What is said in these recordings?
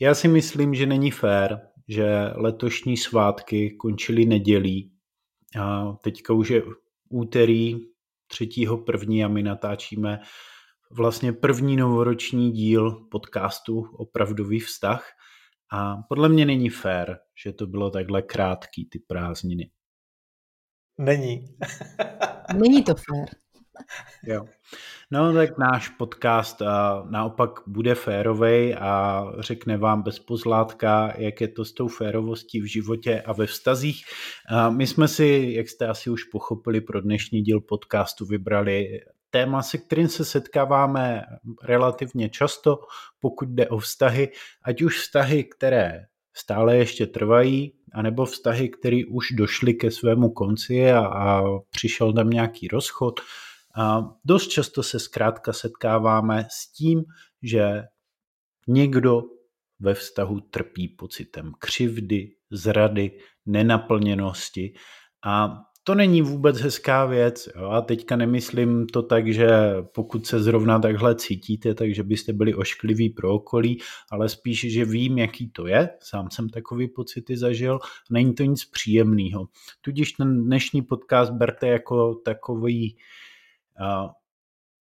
Já si myslím, že není fér, že letošní svátky končily nedělí a teďka už je úterý 3.1. a my natáčíme vlastně první novoroční díl podcastu Opravdový vztah a podle mě není fér, že to bylo takhle krátký, ty prázdniny. Není. není to fér. Jo. No tak náš podcast a, naopak bude férovej a řekne vám bez pozlátka, jak je to s tou férovostí v životě a ve vztazích. A my jsme si, jak jste asi už pochopili, pro dnešní díl podcastu vybrali téma, se kterým se setkáváme relativně často, pokud jde o vztahy, ať už vztahy, které stále ještě trvají, anebo vztahy, které už došly ke svému konci a, a přišel tam nějaký rozchod, dost často se zkrátka setkáváme s tím, že někdo ve vztahu trpí pocitem křivdy, zrady, nenaplněnosti a to není vůbec hezká věc. Jo? A teďka nemyslím to tak, že pokud se zrovna takhle cítíte, takže byste byli oškliví pro okolí, ale spíš, že vím, jaký to je. Sám jsem takový pocity zažil. Není to nic příjemného. Tudíž ten dnešní podcast berte jako takový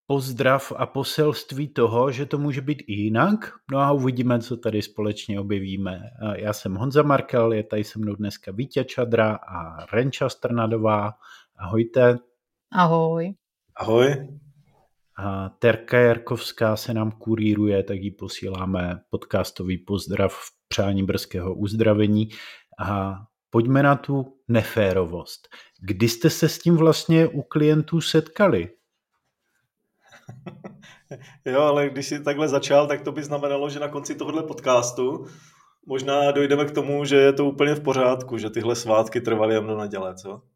pozdrav a poselství toho, že to může být i jinak. No a uvidíme, co tady společně objevíme. Já jsem Honza Markel, je tady se mnou dneska Vítě Čadra a Renča Strnadová. Ahojte. Ahoj. Ahoj. A Terka Jarkovská se nám kuríruje, tak jí posíláme podcastový pozdrav v přání brzkého uzdravení. A pojďme na tu neférovost. Kdy jste se s tím vlastně u klientů setkali? jo, ale když jsi takhle začal, tak to by znamenalo, že na konci tohohle podcastu možná dojdeme k tomu, že je to úplně v pořádku, že tyhle svátky trvaly jen do neděle, co?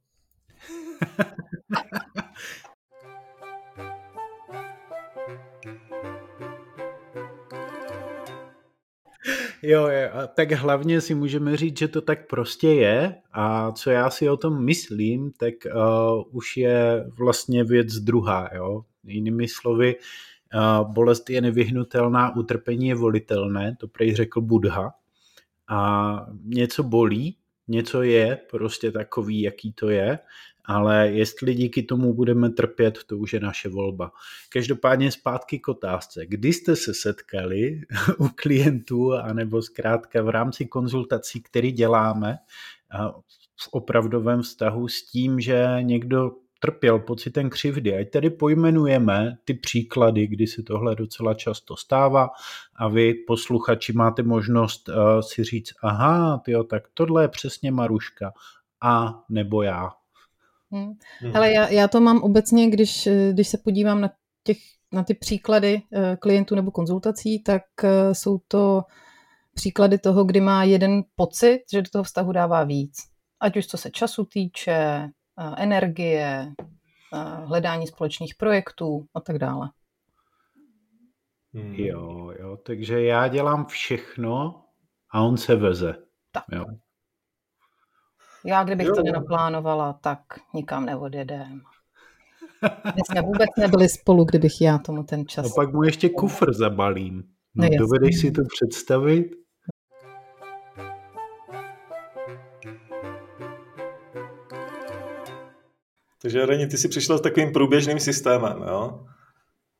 Jo, jo, tak hlavně si můžeme říct, že to tak prostě je a co já si o tom myslím, tak uh, už je vlastně věc druhá, jo. Jinými slovy, uh, bolest je nevyhnutelná, utrpení je volitelné, to prej řekl Budha. A něco bolí, něco je prostě takový, jaký to je ale jestli díky tomu budeme trpět, to už je naše volba. Každopádně zpátky k otázce. Kdy jste se setkali u klientů, anebo zkrátka v rámci konzultací, které děláme v opravdovém vztahu s tím, že někdo trpěl pocitem křivdy. Ať tedy pojmenujeme ty příklady, kdy se tohle docela často stává a vy, posluchači, máte možnost uh, si říct, aha, tyjo, tak tohle je přesně Maruška a nebo já. Hmm. Ale já, já to mám obecně, když, když se podívám na, těch, na ty příklady eh, klientů nebo konzultací, tak eh, jsou to příklady toho, kdy má jeden pocit, že do toho vztahu dává víc. Ať už co se času týče, eh, energie, hledání společných projektů a tak dále. Hmm. Jo, jo, takže já dělám všechno a on se veze. Tak. Jo. Já, kdybych jo. to nenaplánovala, tak nikam neodjedem. My jsme vůbec nebyli spolu, kdybych já tomu ten čas... A pak mu ještě kufr zabalím. No, no dovedeš si to představit? Takže Reni, ty si přišla s takovým průběžným systémem, jo?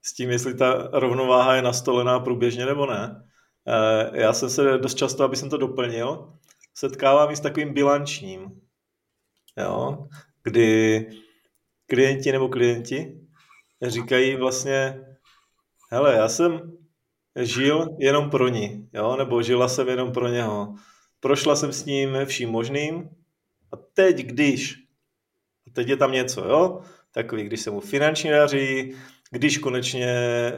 S tím, jestli ta rovnováha je nastolená průběžně nebo ne. Eh, já jsem se dost často, aby jsem to doplnil, setkávám i s takovým bilančním, jo, kdy klienti nebo klienti říkají vlastně, hele, já jsem žil jenom pro ní, jo, nebo žila jsem jenom pro něho. Prošla jsem s ním vším možným a teď, když, teď je tam něco, jo, takový, když se mu finančně daří, když konečně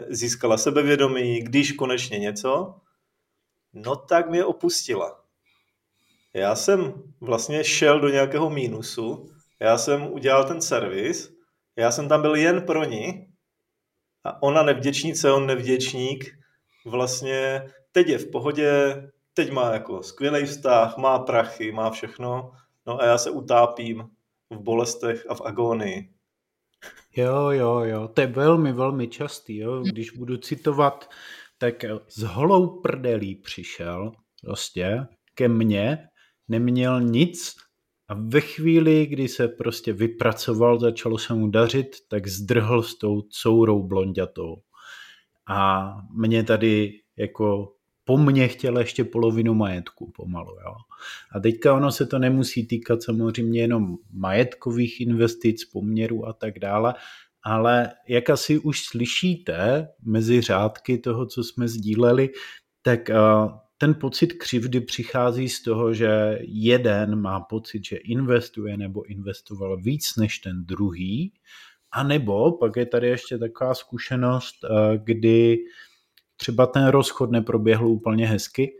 získala sebevědomí, když konečně něco, no tak mě opustila. Já jsem vlastně šel do nějakého mínusu, já jsem udělal ten servis, já jsem tam byl jen pro ní a ona nevděčnice, on nevděčník, vlastně teď je v pohodě, teď má jako skvělý vztah, má prachy, má všechno, no a já se utápím v bolestech a v agónii. Jo, jo, jo, to je velmi, velmi častý, jo. Když budu citovat tak s holou prdelí přišel prostě ke mně, neměl nic a ve chvíli, kdy se prostě vypracoval, začalo se mu dařit, tak zdrhl s tou courou blondětou. A mě tady jako po mně chtěl ještě polovinu majetku pomalu. Jo. A teďka ono se to nemusí týkat samozřejmě jenom majetkových investic, poměrů a tak dále, ale jak asi už slyšíte mezi řádky toho, co jsme sdíleli, tak ten pocit křivdy přichází z toho, že jeden má pocit, že investuje nebo investoval víc než ten druhý, a nebo pak je tady ještě taková zkušenost, kdy třeba ten rozchod neproběhl úplně hezky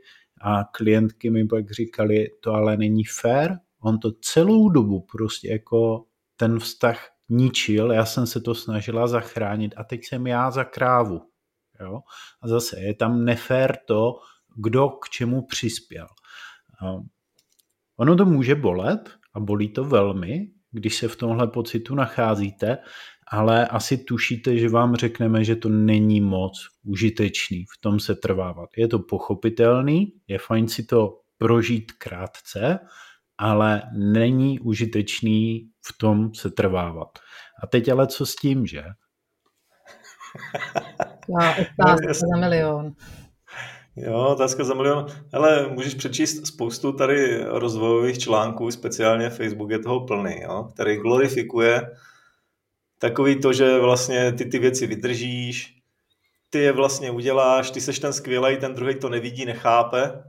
a klientky mi pak říkali, to ale není fair, on to celou dobu prostě jako ten vztah ničil, já jsem se to snažila zachránit a teď jsem já za krávu. Jo? A zase je tam nefér to, kdo k čemu přispěl. Ono to může bolet a bolí to velmi, když se v tomhle pocitu nacházíte, ale asi tušíte, že vám řekneme, že to není moc užitečný v tom se trvávat. Je to pochopitelný, je fajn si to prožít krátce, ale není užitečný v tom se trvávat. A teď ale co s tím, že? Já, otázka za milion. Jo, otázka za milion. Ale můžeš přečíst spoustu tady rozvojových článků, speciálně Facebook je toho plný, jo, který glorifikuje takový to, že vlastně ty ty věci vydržíš, ty je vlastně uděláš, ty seš ten skvělý, ten druhý to nevidí, nechápe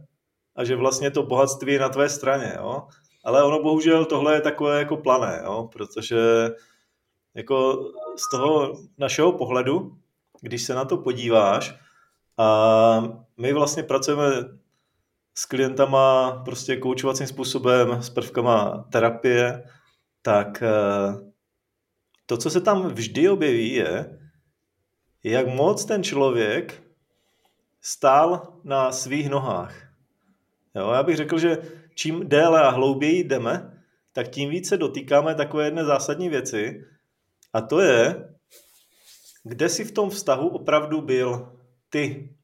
a že vlastně to bohatství je na tvé straně, jo. Ale ono bohužel tohle je takové jako plané, jo, protože jako z toho našeho pohledu, když se na to podíváš, a my vlastně pracujeme s klientama prostě koučovacím způsobem, s prvkama terapie, tak eh, to, co se tam vždy objeví, je, jak moc ten člověk stál na svých nohách. Jo, já bych řekl, že čím déle a hlouběji jdeme, tak tím více dotýkáme takové jedné zásadní věci, a to je, kde jsi v tom vztahu opravdu byl ty.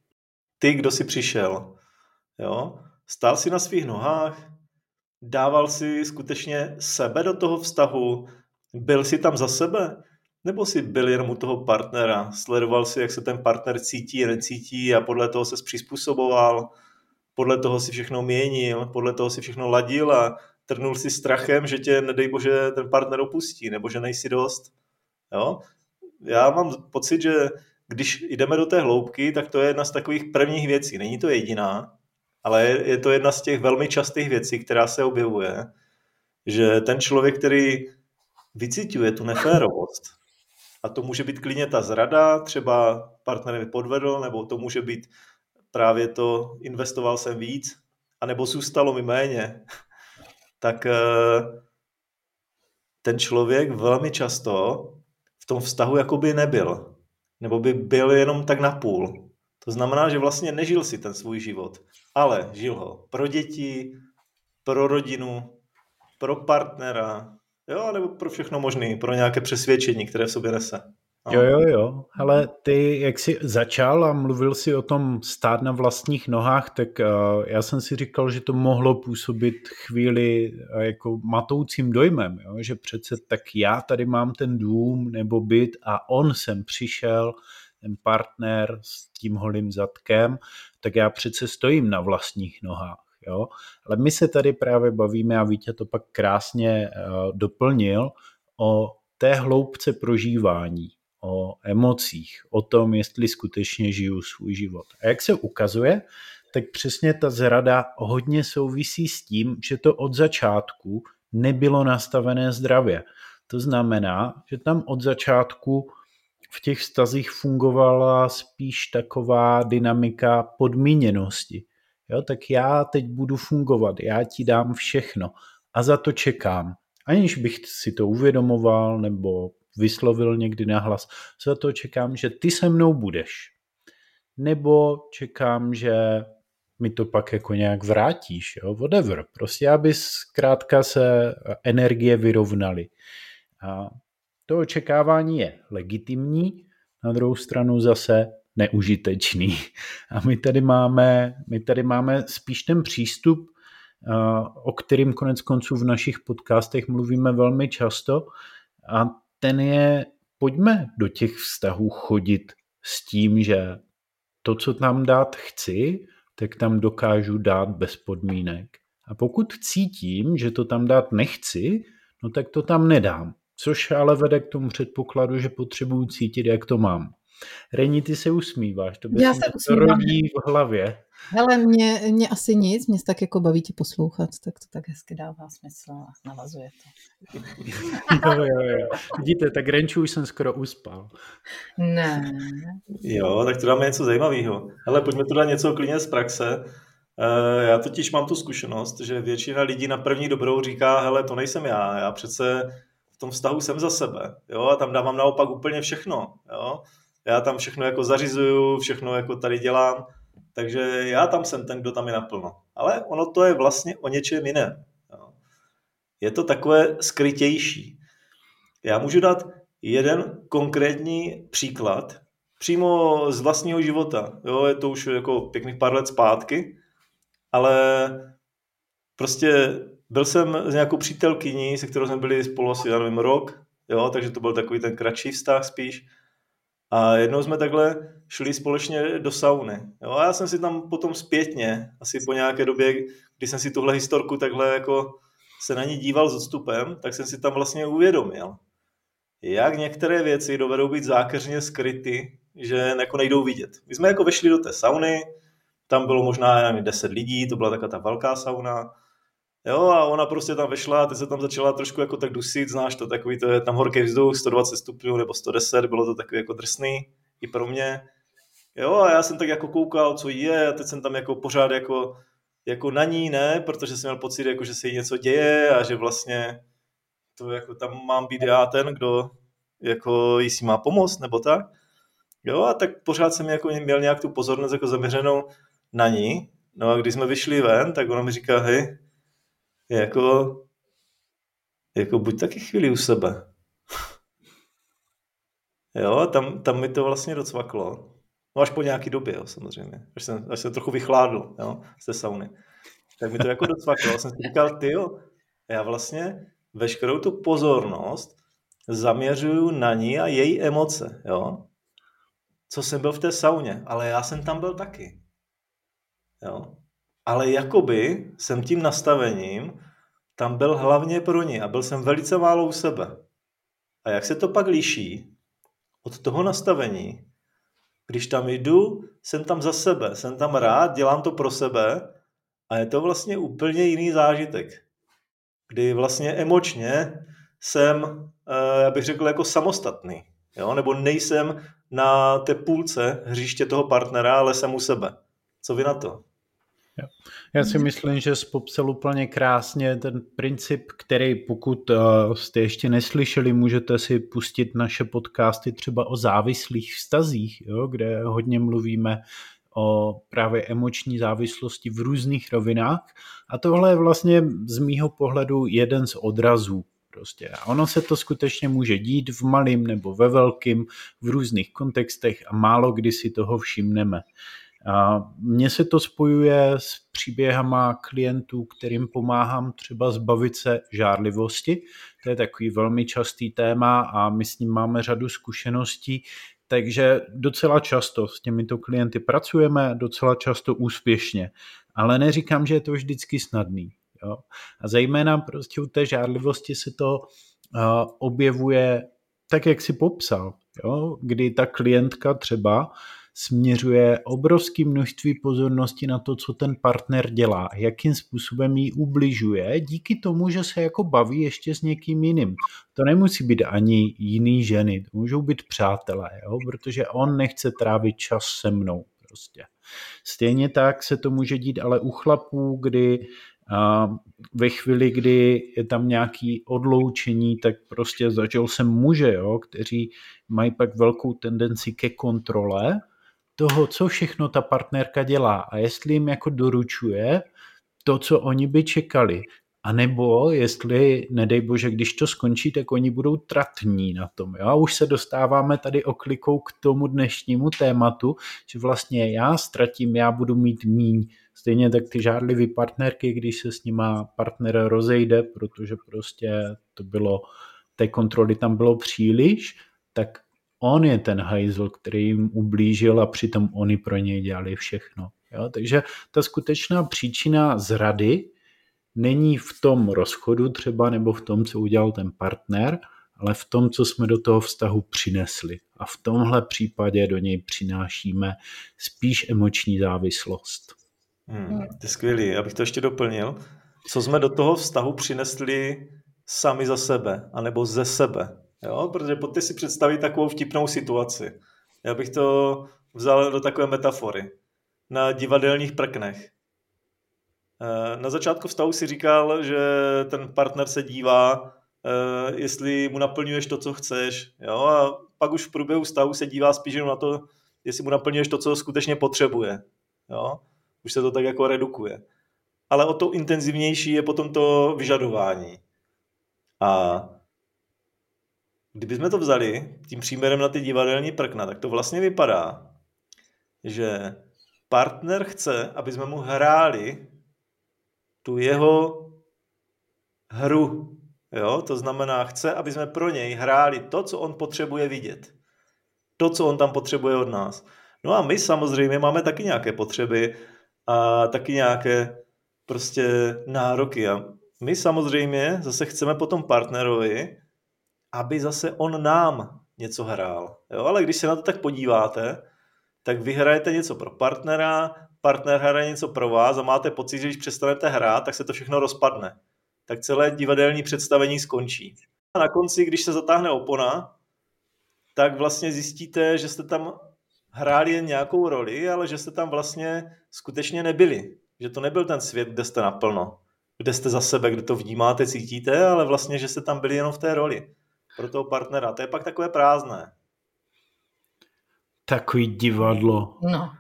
Ty, kdo jsi přišel. Jo? Stál si na svých nohách, dával si skutečně sebe do toho vztahu, byl jsi tam za sebe? Nebo jsi byl jenom u toho partnera? Sledoval si, jak se ten partner cítí, necítí a podle toho se přizpůsoboval? Podle toho si všechno měnil, podle toho si všechno ladil a trnul si strachem, že tě, nedej bože, ten partner opustí, nebo že nejsi dost. Jo? Já mám pocit, že když jdeme do té hloubky, tak to je jedna z takových prvních věcí. Není to jediná, ale je to jedna z těch velmi častých věcí, která se objevuje, že ten člověk, který vycituje tu neférovost, a to může být klidně ta zrada, třeba partner mi podvedl, nebo to může být právě to, investoval jsem víc, anebo zůstalo mi méně, tak eh, ten člověk velmi často v tom vztahu jakoby nebyl. Nebo by byl jenom tak na půl. To znamená, že vlastně nežil si ten svůj život, ale žil ho pro děti, pro rodinu, pro partnera, Jo, nebo pro všechno možné, pro nějaké přesvědčení, které v sobě nese. No. Jo, jo, jo. Ale ty, jak jsi začal a mluvil si o tom stát na vlastních nohách, tak uh, já jsem si říkal, že to mohlo působit chvíli uh, jako matoucím dojmem, jo? že přece tak já tady mám ten dům nebo byt a on sem přišel, ten partner s tím holým zadkem, tak já přece stojím na vlastních nohách. Jo? Ale my se tady právě bavíme, a Vítě to pak krásně uh, doplnil, o té hloubce prožívání, o emocích, o tom, jestli skutečně žiju svůj život. A jak se ukazuje, tak přesně ta zrada hodně souvisí s tím, že to od začátku nebylo nastavené zdravě. To znamená, že tam od začátku v těch vztazích fungovala spíš taková dynamika podmíněnosti. Jo, tak já teď budu fungovat, já ti dám všechno a za to čekám. Aniž bych si to uvědomoval nebo vyslovil někdy nahlas, za to čekám, že ty se mnou budeš. Nebo čekám, že mi to pak jako nějak vrátíš, jo, whatever. Prostě aby zkrátka se energie vyrovnaly. A to očekávání je legitimní, na druhou stranu zase neužitečný. A my tady máme, my tady máme spíš ten přístup, o kterým konec konců v našich podcastech mluvíme velmi často a ten je, pojďme do těch vztahů chodit s tím, že to, co tam dát chci, tak tam dokážu dát bez podmínek. A pokud cítím, že to tam dát nechci, no tak to tam nedám. Což ale vede k tomu předpokladu, že potřebuju cítit, jak to mám. Reni, ty se usmíváš, to by Já se usmívám. v hlavě. Hele, mě, mě asi nic, mě tak jako baví tě poslouchat, tak to tak hezky dává smysl a navazuje to. jo, jo, jo. Vidíte, tak Renču už jsem skoro uspal. Ne. Jo, tak to dáme něco zajímavého. Hele, pojďme tu dát něco klidně z praxe. Eh, já totiž mám tu zkušenost, že většina lidí na první dobrou říká, hele, to nejsem já, já přece v tom vztahu jsem za sebe, jo, a tam dávám naopak úplně všechno, jo. Já tam všechno jako zařizuju, všechno jako tady dělám, takže já tam jsem ten, kdo tam je naplno. Ale ono to je vlastně o něčem jiném. Je to takové skrytější. Já můžu dát jeden konkrétní příklad, přímo z vlastního života. Jo, je to už jako pěkných pár let zpátky, ale prostě byl jsem s nějakou přítelkyní, se kterou jsme byli spolu asi, já nevím, rok, jo, takže to byl takový ten kratší vztah spíš. A jednou jsme takhle šli společně do sauny. Jo, a já jsem si tam potom zpětně, asi po nějaké době, kdy jsem si tuhle historku takhle jako se na ní díval s odstupem, tak jsem si tam vlastně uvědomil, jak některé věci dovedou být zákeřně skryty, že jako nejdou vidět. My jsme jako vešli do té sauny, tam bylo možná, nevím, 10 lidí, to byla taková ta velká sauna, Jo, a ona prostě tam vešla teď se tam začala trošku jako tak dusit, znáš to, takový to je tam horký vzduch, 120 stupňů nebo 110, bylo to takový jako drsný i pro mě. Jo, a já jsem tak jako koukal, co je, a teď jsem tam jako pořád jako, jako na ní, ne, protože jsem měl pocit, jako, že se jí něco děje a že vlastně to jako tam mám být já ten, kdo jako jí si má pomoct, nebo tak. Jo, a tak pořád jsem jako měl nějak tu pozornost jako zaměřenou na ní. No a když jsme vyšli ven, tak ona mi říká, hej, jako, jako buď taky chvíli u sebe. jo, tam, tam mi to vlastně docvaklo. No až po nějaký době, jo, samozřejmě. Až jsem, až jsem trochu vychládl, jo, z té sauny. Tak mi to jako docvaklo. jsem si říkal, ty jo, já vlastně veškerou tu pozornost zaměřuju na ní a její emoce, jo. Co jsem byl v té sauně, ale já jsem tam byl taky. Jo ale jakoby jsem tím nastavením tam byl hlavně pro ně a byl jsem velice málo u sebe. A jak se to pak liší od toho nastavení, když tam jdu, jsem tam za sebe, jsem tam rád, dělám to pro sebe a je to vlastně úplně jiný zážitek, kdy vlastně emočně jsem, eh, já bych řekl, jako samostatný, jo? nebo nejsem na té půlce hřiště toho partnera, ale jsem u sebe. Co vy na to? Já si myslím, že jsi popsal úplně krásně ten princip, který pokud uh, jste ještě neslyšeli, můžete si pustit naše podcasty třeba o závislých vztazích, jo, kde hodně mluvíme o právě emoční závislosti v různých rovinách. A tohle je vlastně z mýho pohledu jeden z odrazů Prostě. A ono se to skutečně může dít v malým nebo ve velkým, v různých kontextech a málo kdy si toho všimneme. Mně se to spojuje s příběhama klientů, kterým pomáhám třeba zbavit se žárlivosti. To je takový velmi častý téma a my s ním máme řadu zkušeností, takže docela často s těmito klienty pracujeme, docela často úspěšně, ale neříkám, že je to vždycky snadný. Jo? A zejména prostě u té žárlivosti se to uh, objevuje tak, jak si popsal, jo? kdy ta klientka třeba směřuje obrovské množství pozornosti na to, co ten partner dělá, jakým způsobem jí ubližuje, díky tomu, že se jako baví ještě s někým jiným. To nemusí být ani jiný ženy, to můžou být přátelé, jo? protože on nechce trávit čas se mnou. Prostě. Stejně tak se to může dít ale u chlapů, kdy a ve chvíli, kdy je tam nějaký odloučení, tak prostě zažil jsem muže, jo, kteří mají pak velkou tendenci ke kontrole toho, co všechno ta partnerka dělá a jestli jim jako doručuje to, co oni by čekali. A nebo jestli, nedej bože, když to skončí, tak oni budou tratní na tom. Jo? A už se dostáváme tady oklikou k tomu dnešnímu tématu, že vlastně já ztratím, já budu mít míň. Stejně tak ty žádlivý partnerky, když se s nima partner rozejde, protože prostě to bylo, té kontroly tam bylo příliš, tak on je ten hajzl, který jim ublížil a přitom oni pro něj dělali všechno. Jo? Takže ta skutečná příčina zrady není v tom rozchodu třeba nebo v tom, co udělal ten partner, ale v tom, co jsme do toho vztahu přinesli. A v tomhle případě do něj přinášíme spíš emoční závislost. Hmm, to je skvělý. Já bych to ještě doplnil. Co jsme do toho vztahu přinesli sami za sebe, anebo ze sebe. Jo? Protože pojďte si představit takovou vtipnou situaci. Já bych to vzal do takové metafory. Na divadelních prknech. Eh, na začátku vztahu si říkal, že ten partner se dívá, eh, jestli mu naplňuješ to, co chceš. Jo? A pak už v průběhu vztahu se dívá spíš na to, jestli mu naplňuješ to, co skutečně potřebuje. Jo? Už se to tak jako redukuje. Ale o to intenzivnější je potom to vyžadování. A kdybychom to vzali tím příměrem na ty divadelní prkna, tak to vlastně vypadá, že partner chce, aby jsme mu hráli tu jeho hru. Jo? To znamená, chce, aby jsme pro něj hráli to, co on potřebuje vidět. To, co on tam potřebuje od nás. No a my samozřejmě máme taky nějaké potřeby a taky nějaké prostě nároky. A my samozřejmě zase chceme potom partnerovi, aby zase on nám něco hrál. Jo? Ale když se na to tak podíváte, tak vy hrajete něco pro partnera, partner hraje něco pro vás a máte pocit, že když přestanete hrát, tak se to všechno rozpadne. Tak celé divadelní představení skončí. A na konci, když se zatáhne opona, tak vlastně zjistíte, že jste tam hráli jen nějakou roli, ale že jste tam vlastně skutečně nebyli. Že to nebyl ten svět, kde jste naplno, kde jste za sebe, kde to vnímáte, cítíte, ale vlastně, že jste tam byli jenom v té roli pro toho partnera. To je pak takové prázdné. Takový divadlo. No,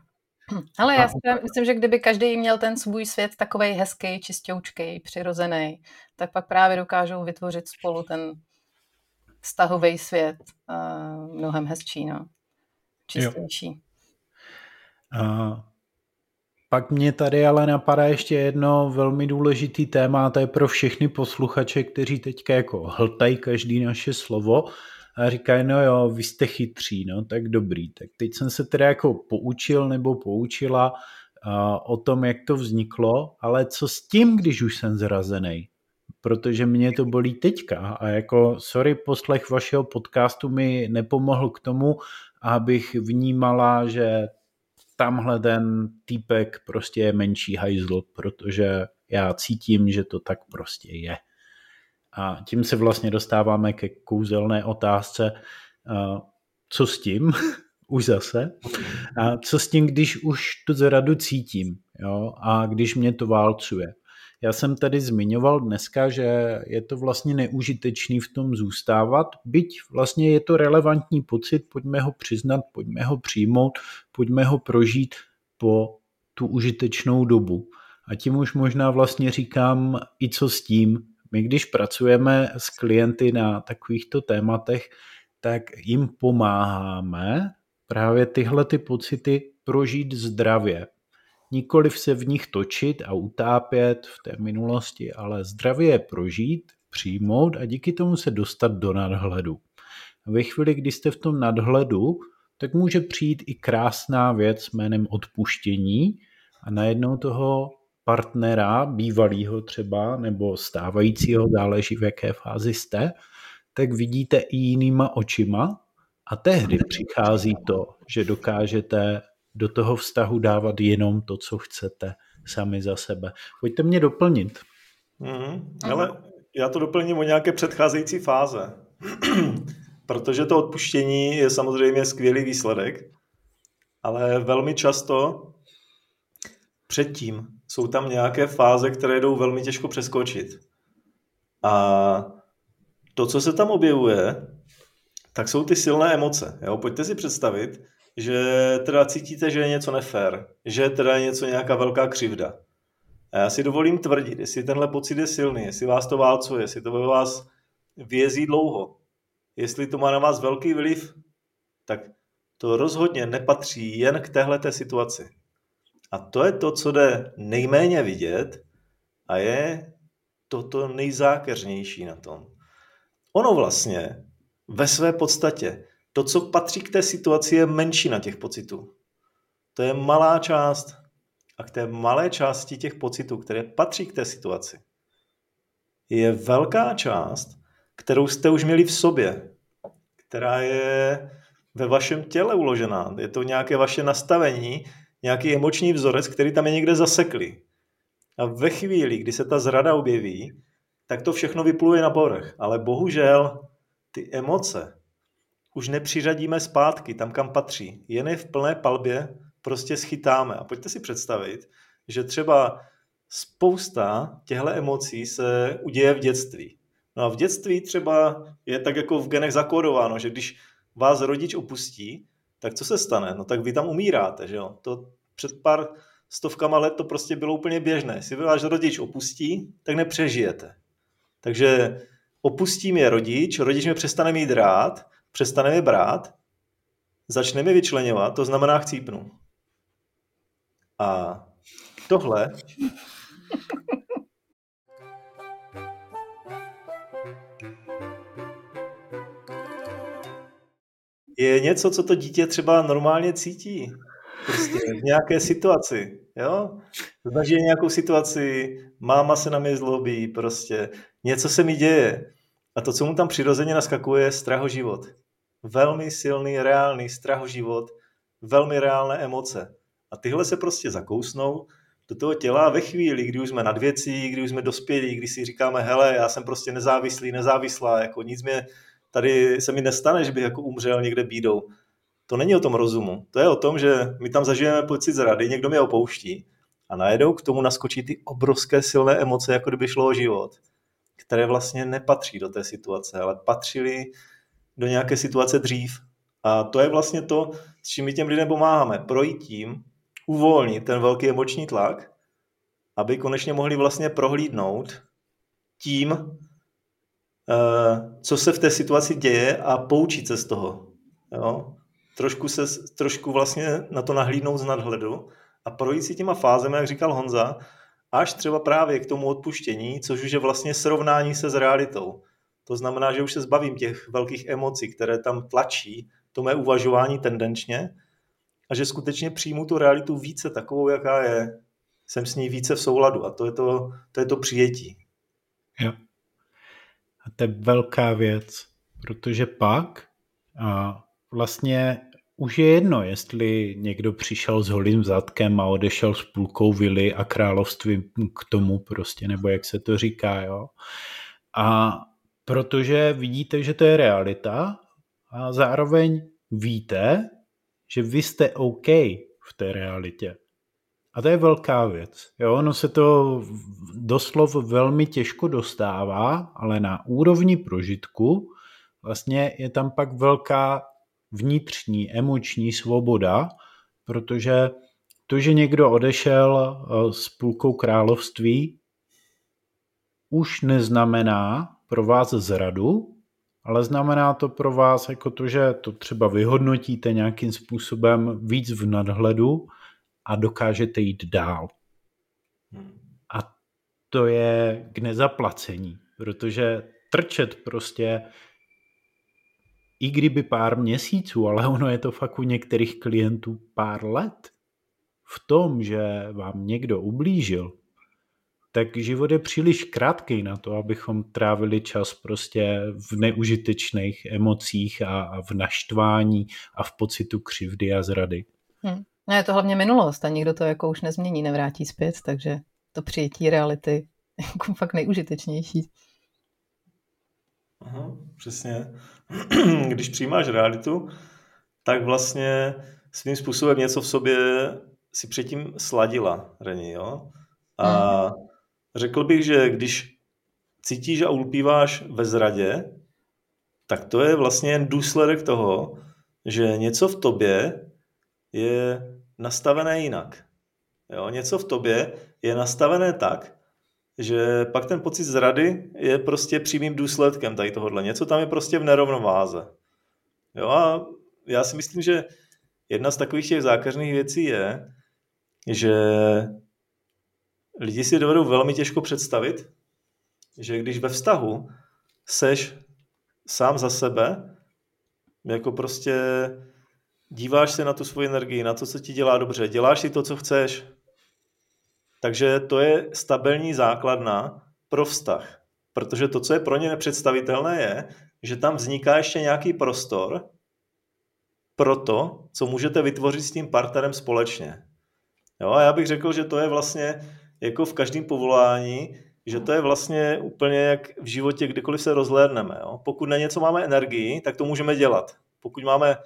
ale já si myslím, že kdyby každý měl ten svůj svět takový hezký, čistoučký, přirozený, tak pak právě dokážou vytvořit spolu ten vztahový svět uh, mnohem hezčí, no. čistější. A pak mě tady ale napadá ještě jedno velmi důležitý téma, to je pro všechny posluchače, kteří teďka jako hltají každý naše slovo, a říkají, no jo, vy jste chytří, no tak dobrý. Tak teď jsem se teda jako poučil nebo poučila uh, o tom, jak to vzniklo, ale co s tím, když už jsem zrazený? Protože mě to bolí teďka a jako sorry, poslech vašeho podcastu mi nepomohl k tomu, abych vnímala, že tamhle ten týpek prostě je menší hajzl, protože já cítím, že to tak prostě je. A tím se vlastně dostáváme ke kouzelné otázce, co s tím, už zase, a co s tím, když už tu zradu cítím jo? a když mě to válcuje. Já jsem tady zmiňoval dneska, že je to vlastně neužitečný v tom zůstávat, byť vlastně je to relevantní pocit, pojďme ho přiznat, pojďme ho přijmout, pojďme ho prožít po tu užitečnou dobu. A tím už možná vlastně říkám i co s tím, my když pracujeme s klienty na takovýchto tématech, tak jim pomáháme právě tyhle ty pocity prožít zdravě. Nikoliv se v nich točit a utápět v té minulosti, ale zdravě je prožít, přijmout a díky tomu se dostat do nadhledu. A ve chvíli, kdy jste v tom nadhledu, tak může přijít i krásná věc jménem odpuštění a najednou toho partnera, bývalého třeba, nebo stávajícího, záleží v jaké fázi jste, tak vidíte i jinýma očima a tehdy přichází to, že dokážete do toho vztahu dávat jenom to, co chcete sami za sebe. Pojďte mě doplnit. Mm, ale já to doplním o nějaké předcházející fáze. Protože to odpuštění je samozřejmě skvělý výsledek, ale velmi často předtím jsou tam nějaké fáze, které jdou velmi těžko přeskočit. A to, co se tam objevuje, tak jsou ty silné emoce. Jo? Pojďte si představit, že teda cítíte, že je něco nefér, že teda je něco nějaká velká křivda. A já si dovolím tvrdit, jestli tenhle pocit je silný, jestli vás to válcuje, jestli to ve vás vězí dlouho, jestli to má na vás velký vliv, tak to rozhodně nepatří jen k téhleté situaci. A to je to, co jde nejméně vidět a je toto nejzákeřnější na tom. Ono vlastně ve své podstatě, to, co patří k té situaci, je menšina těch pocitů. To je malá část a k té malé části těch pocitů, které patří k té situaci, je velká část, kterou jste už měli v sobě, která je ve vašem těle uložená. Je to nějaké vaše nastavení, nějaký emoční vzorec, který tam je někde zaseklý. A ve chvíli, kdy se ta zrada objeví, tak to všechno vypluje na povrch. Ale bohužel ty emoce už nepřiřadíme zpátky tam, kam patří. Jen je v plné palbě prostě schytáme. A pojďte si představit, že třeba spousta těchto emocí se uděje v dětství. No a v dětství třeba je tak jako v genech zakódováno, že když vás rodič opustí, tak co se stane? No tak vy tam umíráte, že jo? To před pár stovkama let to prostě bylo úplně běžné. Jestli váš rodič opustí, tak nepřežijete. Takže opustí mě rodič, rodič mě přestane mít rád, přestane mě brát, začne mi vyčlenovat, to znamená chcípnu. A tohle je něco, co to dítě třeba normálně cítí. Prostě v nějaké situaci, jo? Zažije nějakou situaci, máma se na mě zlobí, prostě něco se mi děje. A to, co mu tam přirozeně naskakuje, je strahoživot. Velmi silný, reálný strahoživot, velmi reálné emoce. A tyhle se prostě zakousnou do toho těla ve chvíli, kdy už jsme nad věcí, kdy už jsme dospělí, kdy si říkáme, hele, já jsem prostě nezávislý, nezávislá, jako nic mě, tady se mi nestane, že bych jako umřel někde bídou. To není o tom rozumu. To je o tom, že my tam zažijeme pocit zrady, někdo mě opouští a najednou k tomu naskočí ty obrovské silné emoce, jako kdyby šlo o život, které vlastně nepatří do té situace, ale patřily do nějaké situace dřív. A to je vlastně to, s čím my těm lidem pomáháme. Projít tím, uvolnit ten velký emoční tlak, aby konečně mohli vlastně prohlídnout tím, eh, co se v té situaci děje a poučit se z toho. Jo? Trošku, se, trošku vlastně na to nahlídnout z nadhledu a projít si těma fázemi, jak říkal Honza, až třeba právě k tomu odpuštění, což už je vlastně srovnání se s realitou. To znamená, že už se zbavím těch velkých emocí, které tam tlačí to mé uvažování tendenčně a že skutečně přijmu tu realitu více takovou, jaká je. Jsem s ní více v souladu a to je to, to, je to přijetí. Jo. A to je velká věc, protože pak a vlastně už je jedno, jestli někdo přišel s holým zadkem a odešel s půlkou vily a království k tomu prostě, nebo jak se to říká, jo. A protože vidíte, že to je realita a zároveň víte, že vy jste OK v té realitě. A to je velká věc. Jo, ono se to doslov velmi těžko dostává, ale na úrovni prožitku vlastně je tam pak velká vnitřní emoční svoboda, protože to, že někdo odešel eh, s půlkou království, už neznamená pro vás zradu, ale znamená to pro vás jako to, že to třeba vyhodnotíte nějakým způsobem víc v nadhledu a dokážete jít dál. A to je k nezaplacení, protože trčet prostě i kdyby pár měsíců, ale ono je to fakt u některých klientů pár let, v tom, že vám někdo ublížil, tak život je příliš krátký na to, abychom trávili čas prostě v neužitečných emocích a, a v naštvání a v pocitu křivdy a zrady. Hmm. No je to hlavně minulost a nikdo to jako už nezmění, nevrátí zpět, takže to přijetí reality je jako fakt nejužitečnější. Aha, přesně. Když přijímáš realitu, tak vlastně svým způsobem něco v sobě si předtím sladila, Reni, jo? A hmm. Řekl bych, že když cítíš a ulpíváš ve zradě, tak to je vlastně jen důsledek toho, že něco v tobě je nastavené jinak. Jo? Něco v tobě je nastavené tak, že pak ten pocit zrady je prostě přímým důsledkem tady tohohle. Něco tam je prostě v nerovnováze. Jo a já si myslím, že jedna z takových těch zákařných věcí je, že lidi si dovedou velmi těžko představit, že když ve vztahu seš sám za sebe, jako prostě díváš se na tu svoji energii, na to, co ti dělá dobře, děláš si to, co chceš, takže to je stabilní základna pro vztah. Protože to, co je pro ně nepředstavitelné, je, že tam vzniká ještě nějaký prostor pro to, co můžete vytvořit s tím partnerem společně. Jo, a já bych řekl, že to je vlastně jako v každém povolání, že to je vlastně úplně jak v životě, kdykoliv se rozhlédneme. Jo? Pokud na něco máme energii, tak to můžeme dělat. Pokud máme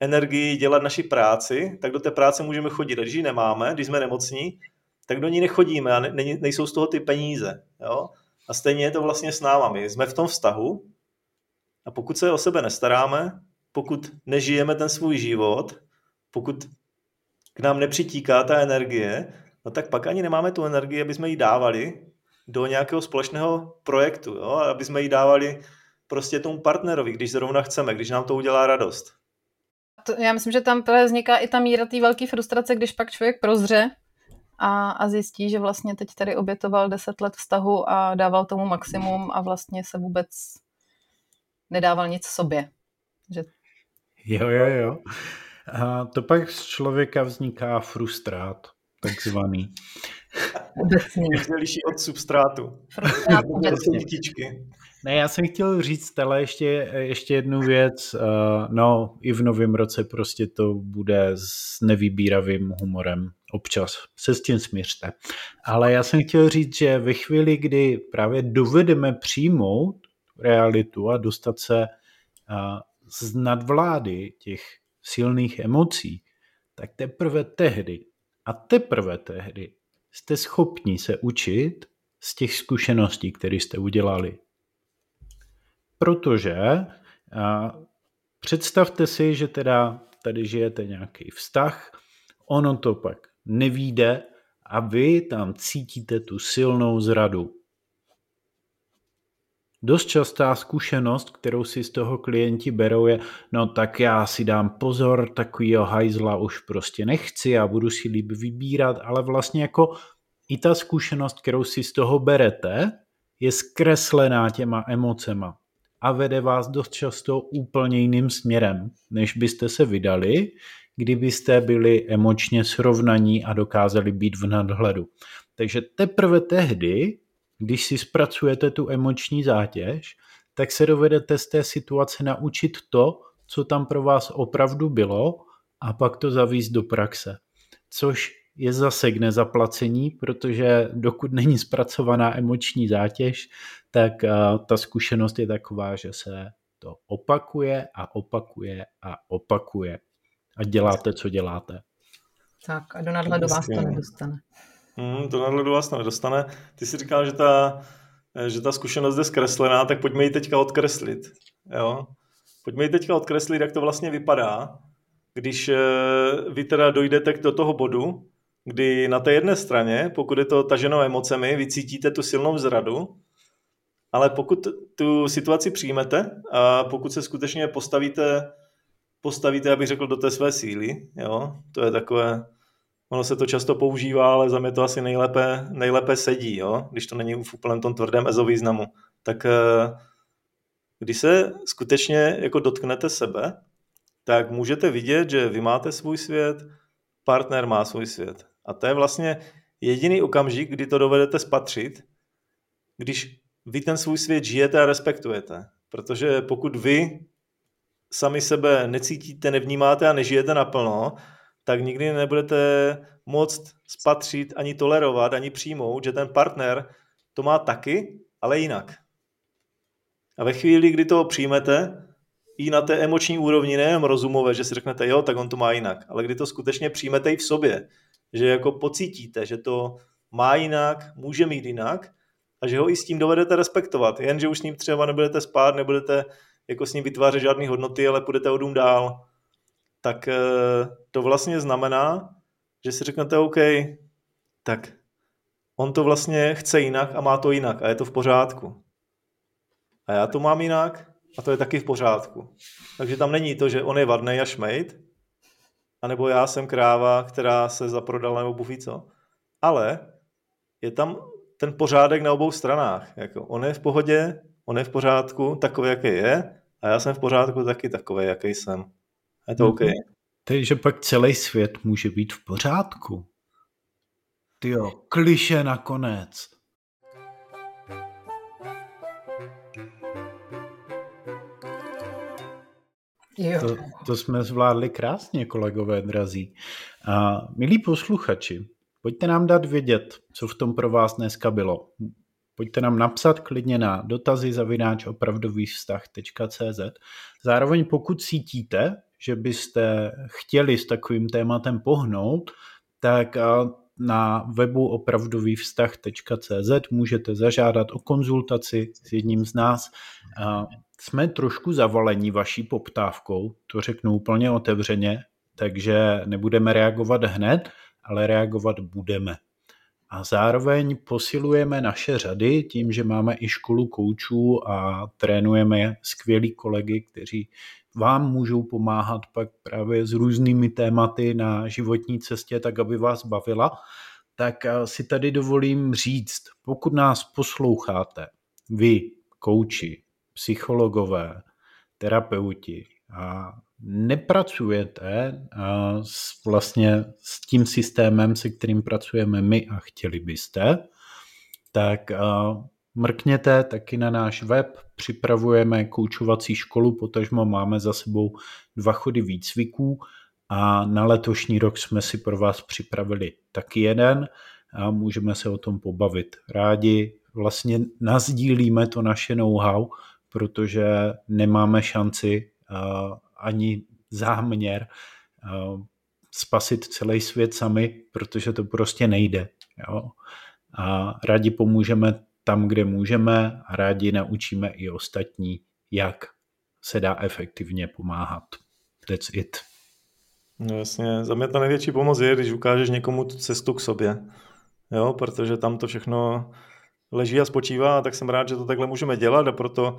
energii dělat naši práci, tak do té práce můžeme chodit. A když ji nemáme, když jsme nemocní, tak do ní nechodíme a ne, nejsou z toho ty peníze. Jo? A stejně je to vlastně s náma. My jsme v tom vztahu a pokud se o sebe nestaráme, pokud nežijeme ten svůj život, pokud k nám nepřitíká ta energie, no tak pak ani nemáme tu energii, aby jsme ji dávali do nějakého společného projektu, jo? aby jsme ji dávali prostě tomu partnerovi, když zrovna chceme, když nám to udělá radost. To, já myslím, že tam vzniká i ta míra té velké frustrace, když pak člověk prozře a, a zjistí, že vlastně teď tady obětoval deset let vztahu a dával tomu maximum a vlastně se vůbec nedával nic sobě. Že... Jo, jo, jo. A to pak z člověka vzniká frustrát, takzvaný. Obecně. se liší od substrátu. Frustrát Ne, já jsem chtěl říct ale ještě, ještě jednu věc. No, i v novém roce prostě to bude s nevybíravým humorem. Občas se s tím směřte. Ale já jsem chtěl říct, že ve chvíli, kdy právě dovedeme přijmout realitu a dostat se z nadvlády těch silných emocí, tak teprve tehdy a teprve tehdy jste schopni se učit z těch zkušeností, které jste udělali. Protože a, představte si, že teda tady žijete nějaký vztah, ono to pak nevíde a vy tam cítíte tu silnou zradu. Dost častá zkušenost, kterou si z toho klienti berou je, no tak já si dám pozor, takovýho hajzla už prostě nechci, já budu si líp vybírat, ale vlastně jako i ta zkušenost, kterou si z toho berete, je zkreslená těma emocema a vede vás dost často úplně jiným směrem, než byste se vydali, kdybyste byli emočně srovnaní a dokázali být v nadhledu. Takže teprve tehdy když si zpracujete tu emoční zátěž, tak se dovedete z té situace naučit to, co tam pro vás opravdu bylo a pak to zavíst do praxe. Což je zase k nezaplacení, protože dokud není zpracovaná emoční zátěž, tak ta zkušenost je taková, že se to opakuje a opakuje a opakuje. A děláte, co děláte. Tak a do nadhledu vás to nedostane. Hmm, to nadhledu vás to nedostane. Ty jsi říkal, že ta, že ta zkušenost je zkreslená, tak pojďme ji teďka odkreslit. Jo? Pojďme ji teďka odkreslit, jak to vlastně vypadá, když eh, vy teda dojdete do toho bodu, kdy na té jedné straně, pokud je to taženo emocemi, vy cítíte tu silnou zradu, ale pokud tu situaci přijmete a pokud se skutečně postavíte, postavíte, abych řekl, do té své síly, jo, to je takové Ono se to často používá, ale za mě to asi nejlépe, nejlépe sedí, jo? když to není v úplném tom tvrdém ezovýznamu. Tak eh, když se skutečně jako dotknete sebe, tak můžete vidět, že vy máte svůj svět, partner má svůj svět. A to je vlastně jediný okamžik, kdy to dovedete spatřit, když vy ten svůj svět žijete a respektujete. Protože pokud vy sami sebe necítíte, nevnímáte a nežijete naplno, tak nikdy nebudete moct spatřit, ani tolerovat, ani přijmout, že ten partner to má taky, ale jinak. A ve chvíli, kdy to přijmete, i na té emoční úrovni, nejen rozumové, že si řeknete, jo, tak on to má jinak, ale kdy to skutečně přijmete i v sobě, že jako pocítíte, že to má jinak, může mít jinak a že ho i s tím dovedete respektovat, jenže už s ním třeba nebudete spát, nebudete jako s ním vytvářet žádné hodnoty, ale půjdete o dům dál tak eh, to vlastně znamená, že si řeknete OK, tak on to vlastně chce jinak a má to jinak a je to v pořádku. A já to mám jinak a to je taky v pořádku. Takže tam není to, že on je vadnej a šmejt, anebo já jsem kráva, která se zaprodala nebo bufí co. Ale je tam ten pořádek na obou stranách. Jako on je v pohodě, on je v pořádku, takový, jaký je, a já jsem v pořádku taky takový, jaký jsem. Je to OK. Takže pak celý svět může být v pořádku. Ty jo, kliše nakonec. Jo. To, to jsme zvládli krásně, kolegové drazí. A milí posluchači, pojďte nám dát vědět, co v tom pro vás dneska bylo. Pojďte nám napsat klidně na dotazy zavináč opravdový vztah.cz. Zároveň pokud cítíte, že byste chtěli s takovým tématem pohnout, tak na webu opravdovývztah.cz můžete zažádat o konzultaci s jedním z nás. Jsme trošku zavalení vaší poptávkou, to řeknu úplně otevřeně, takže nebudeme reagovat hned, ale reagovat budeme. A zároveň posilujeme naše řady tím, že máme i školu koučů a trénujeme skvělí kolegy, kteří vám můžou pomáhat pak právě s různými tématy na životní cestě, tak aby vás bavila, tak eh, si tady dovolím říct, pokud nás posloucháte, vy, kouči, psychologové, terapeuti, a nepracujete eh, s, vlastně s tím systémem, se kterým pracujeme my a chtěli byste, tak eh, mrkněte taky na náš web, připravujeme koučovací školu, potažmo máme za sebou dva chody výcviků a na letošní rok jsme si pro vás připravili taky jeden a můžeme se o tom pobavit. Rádi vlastně nazdílíme to naše know-how, protože nemáme šanci uh, ani záměr uh, spasit celý svět sami, protože to prostě nejde. Jo? A rádi pomůžeme tam, kde můžeme a rádi naučíme i ostatní, jak se dá efektivně pomáhat. That's it. No jasně, za mě ta největší pomoc je, když ukážeš někomu tu cestu k sobě. Jo, protože tam to všechno leží a spočívá, tak jsem rád, že to takhle můžeme dělat a proto,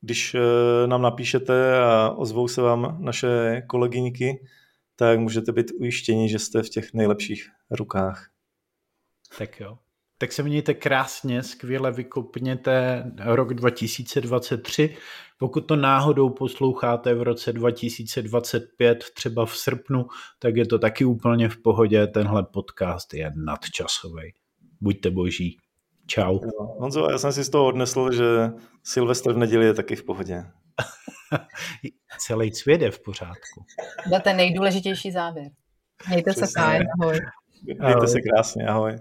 když eh, nám napíšete a ozvou se vám naše kolegyňky, tak můžete být ujištěni, že jste v těch nejlepších rukách. Tak jo tak se mějte krásně, skvěle vykopněte rok 2023. Pokud to náhodou posloucháte v roce 2025, třeba v srpnu, tak je to taky úplně v pohodě. Tenhle podcast je nadčasový. Buďte boží. Čau. Honzo, já jsem si z toho odnesl, že Silvestr v neděli je taky v pohodě. Celý svět je v pořádku. To ten nejdůležitější závěr. Mějte Přesně. se fajn, ahoj. Mějte se krásně, ahoj.